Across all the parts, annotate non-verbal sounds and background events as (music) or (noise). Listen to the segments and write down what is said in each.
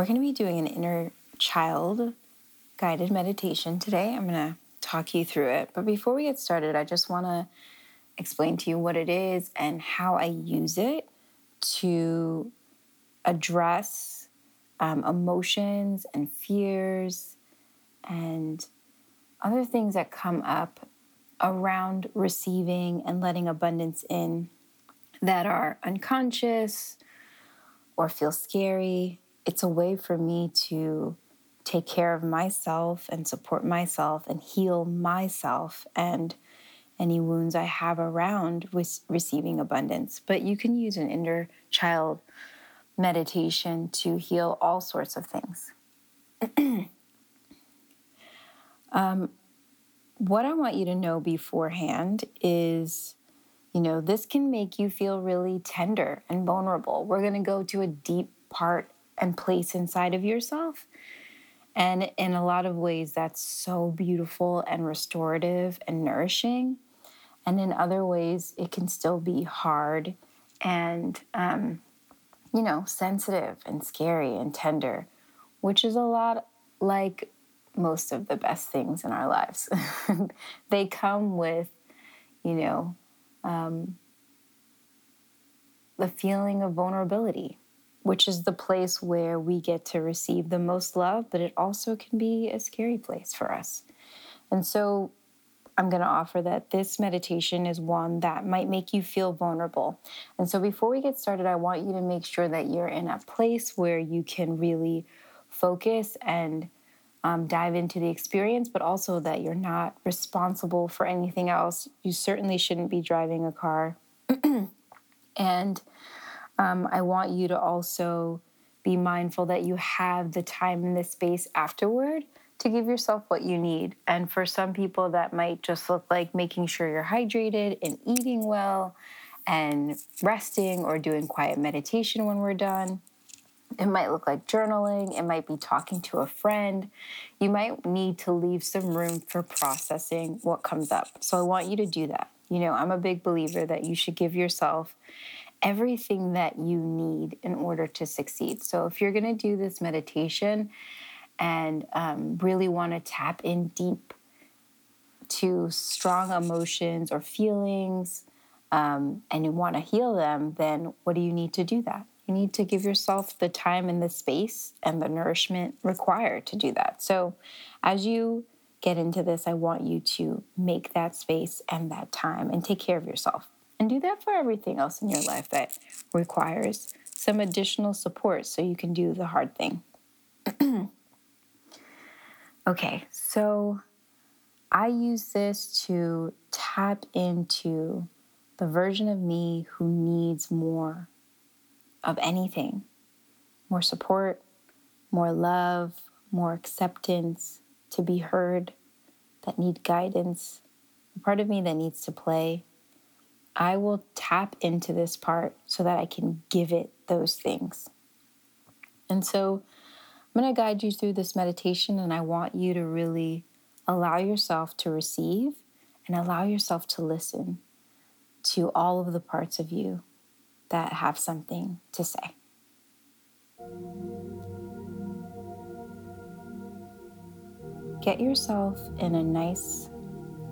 we're going to be doing an inner child guided meditation today. I'm going to talk you through it. But before we get started, I just want to explain to you what it is and how I use it to address um, emotions and fears and other things that come up around receiving and letting abundance in that are unconscious or feel scary. It's a way for me to take care of myself and support myself and heal myself and any wounds I have around with receiving abundance. But you can use an inner child meditation to heal all sorts of things. (clears throat) um, what I want you to know beforehand is you know, this can make you feel really tender and vulnerable. We're going to go to a deep part and place inside of yourself. And in a lot of ways, that's so beautiful and restorative and nourishing. And in other ways, it can still be hard and, um, you know, sensitive and scary and tender, which is a lot like most of the best things in our lives. (laughs) they come with, you know, um, the feeling of vulnerability, which is the place where we get to receive the most love, but it also can be a scary place for us. And so I'm going to offer that this meditation is one that might make you feel vulnerable. And so before we get started, I want you to make sure that you're in a place where you can really focus and um, dive into the experience, but also that you're not responsible for anything else. You certainly shouldn't be driving a car. (clears throat) and um, I want you to also be mindful that you have the time and the space afterward to give yourself what you need. And for some people, that might just look like making sure you're hydrated and eating well and resting or doing quiet meditation when we're done. It might look like journaling, it might be talking to a friend. You might need to leave some room for processing what comes up. So I want you to do that. You know, I'm a big believer that you should give yourself everything that you need in order to succeed. So if you're going to do this meditation and um, really want to tap in deep to strong emotions or feelings um, and you want to heal them, then what do you need to do that? You need to give yourself the time and the space and the nourishment required to do that. So, as you get into this, I want you to make that space and that time and take care of yourself. And do that for everything else in your life that requires some additional support so you can do the hard thing. (clears throat) okay, so I use this to tap into the version of me who needs more of anything more support, more love, more acceptance, to be heard, that need guidance, the part of me that needs to play. I will tap into this part so that I can give it those things. And so I'm going to guide you through this meditation, and I want you to really allow yourself to receive and allow yourself to listen to all of the parts of you that have something to say. Get yourself in a nice,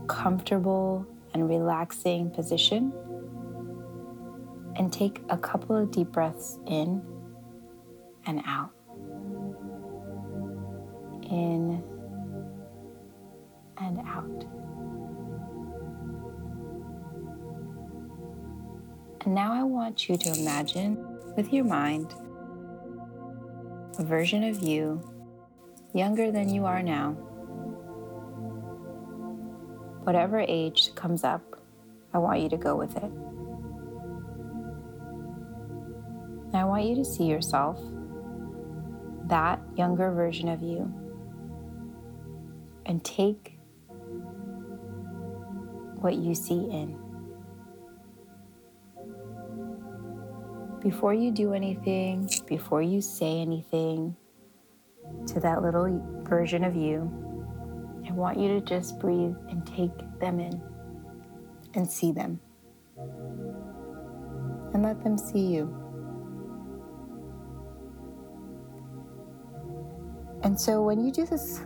comfortable, and relaxing position and take a couple of deep breaths in and out. In and out. And now I want you to imagine with your mind a version of you younger than you are now. Whatever age comes up, I want you to go with it. I want you to see yourself that younger version of you and take what you see in. Before you do anything, before you say anything to that little version of you, I want you to just breathe and take them in and see them. And let them see you. And so when you do this,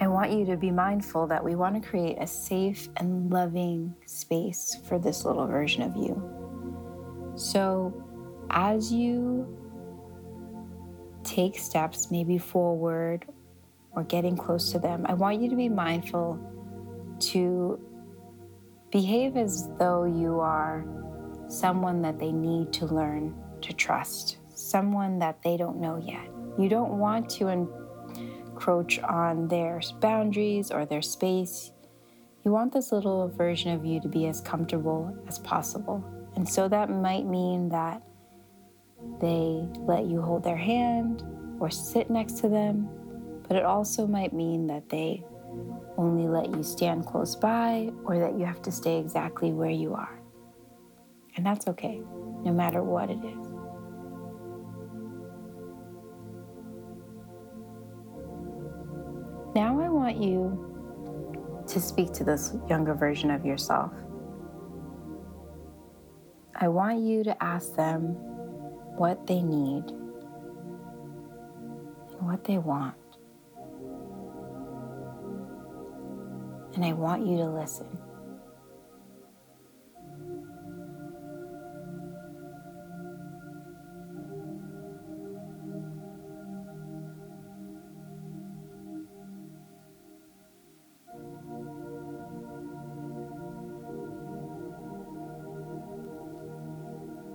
I want you to be mindful that we want to create a safe and loving space for this little version of you. So as you take steps, maybe forward or getting close to them, I want you to be mindful to behave as though you are someone that they need to learn to trust, someone that they don't know yet. You don't want to encroach on their boundaries or their space. You want this little version of you to be as comfortable as possible. And so that might mean that they let you hold their hand or sit next to them, but it also might mean that they only let you stand close by or that you have to stay exactly where you are. And that's okay, no matter what it is. Now I want you to speak to this younger version of yourself. I want you to ask them what they need and what they want. And I want you to listen.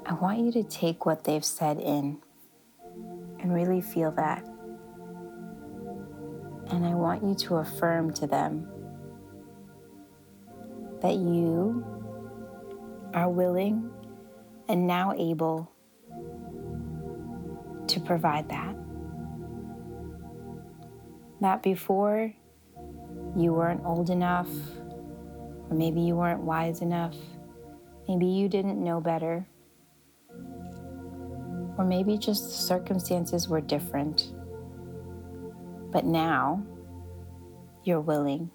I want you to take what they've said in and really feel that. And I want you to affirm to them that you are willing and now able to provide that. That before you weren't old enough, or maybe you weren't wise enough, maybe you didn't know better or maybe just the circumstances were different. But now you're willing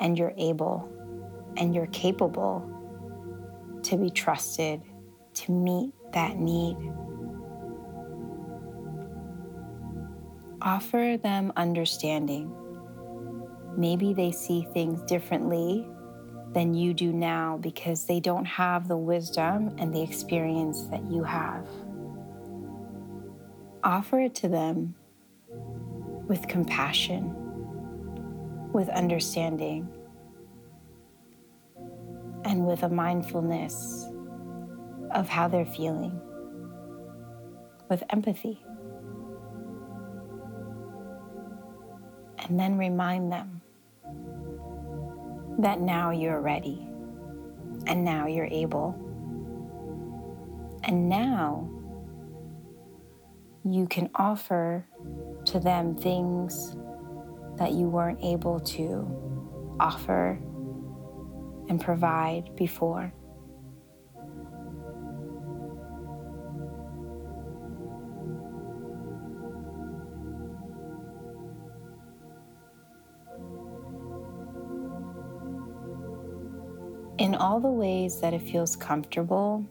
and you're able and you're capable to be trusted to meet that need. Offer them understanding. Maybe they see things differently than you do now because they don't have the wisdom and the experience that you have offer it to them with compassion, with understanding, and with a mindfulness of how they're feeling, with empathy. And then remind them that now you're ready and now you're able. And now you can offer to them things that you weren't able to offer and provide before. In all the ways that it feels comfortable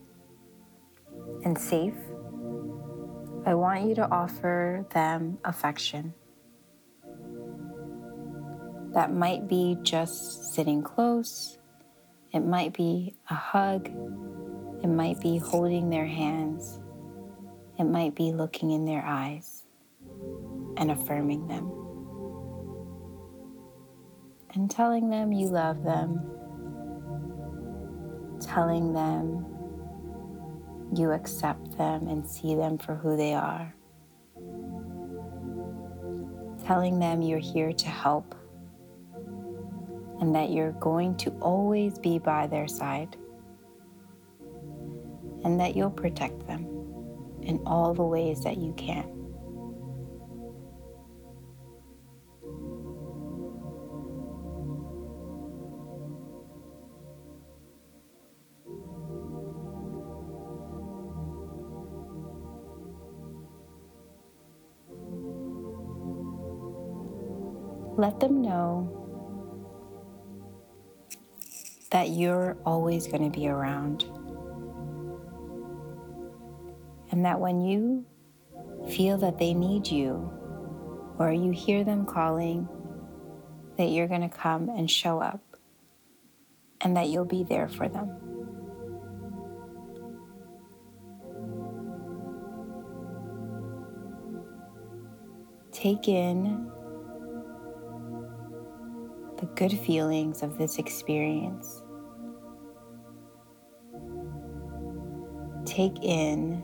and safe I want you to offer them affection. That might be just sitting close, it might be a hug, it might be holding their hands, it might be looking in their eyes and affirming them. And telling them you love them, telling them you accept them and see them for who they are. Telling them you're here to help and that you're going to always be by their side and that you'll protect them in all the ways that you can. Let them know that you're always going to be around. And that when you feel that they need you or you hear them calling, that you're going to come and show up and that you'll be there for them. Take in good feelings of this experience. Take in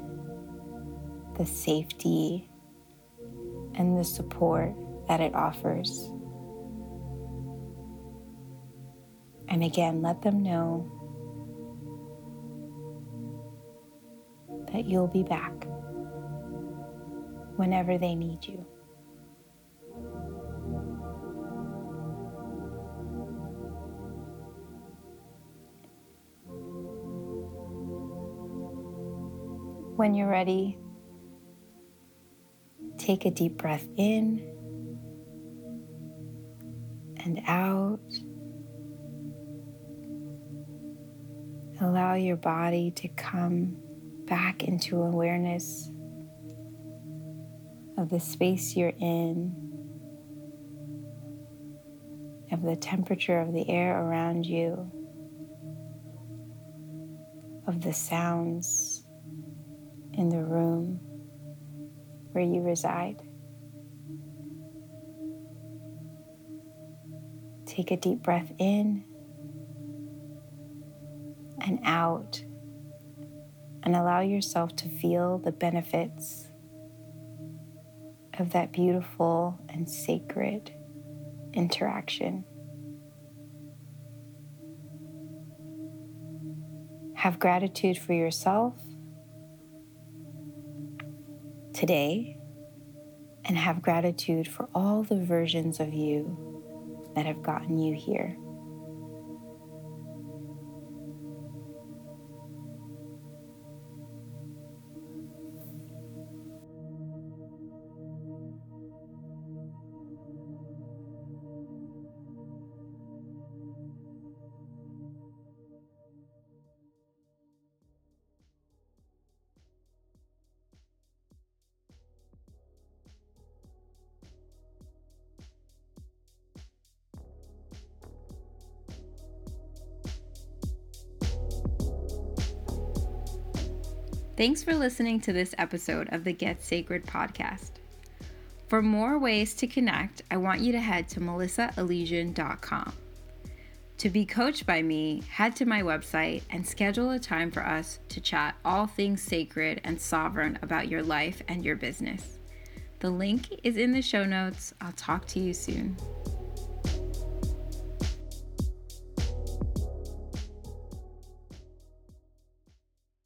the safety and the support that it offers. And again, let them know that you'll be back whenever they need you. When you're ready, take a deep breath in and out. Allow your body to come back into awareness of the space you're in, of the temperature of the air around you, of the sounds in the room where you reside. Take a deep breath in and out, and allow yourself to feel the benefits of that beautiful and sacred interaction. Have gratitude for yourself today and have gratitude for all the versions of you that have gotten you here. Thanks for listening to this episode of the Get Sacred podcast. For more ways to connect, I want you to head to melissaelysian.com. To be coached by me, head to my website and schedule a time for us to chat all things sacred and sovereign about your life and your business. The link is in the show notes. I'll talk to you soon.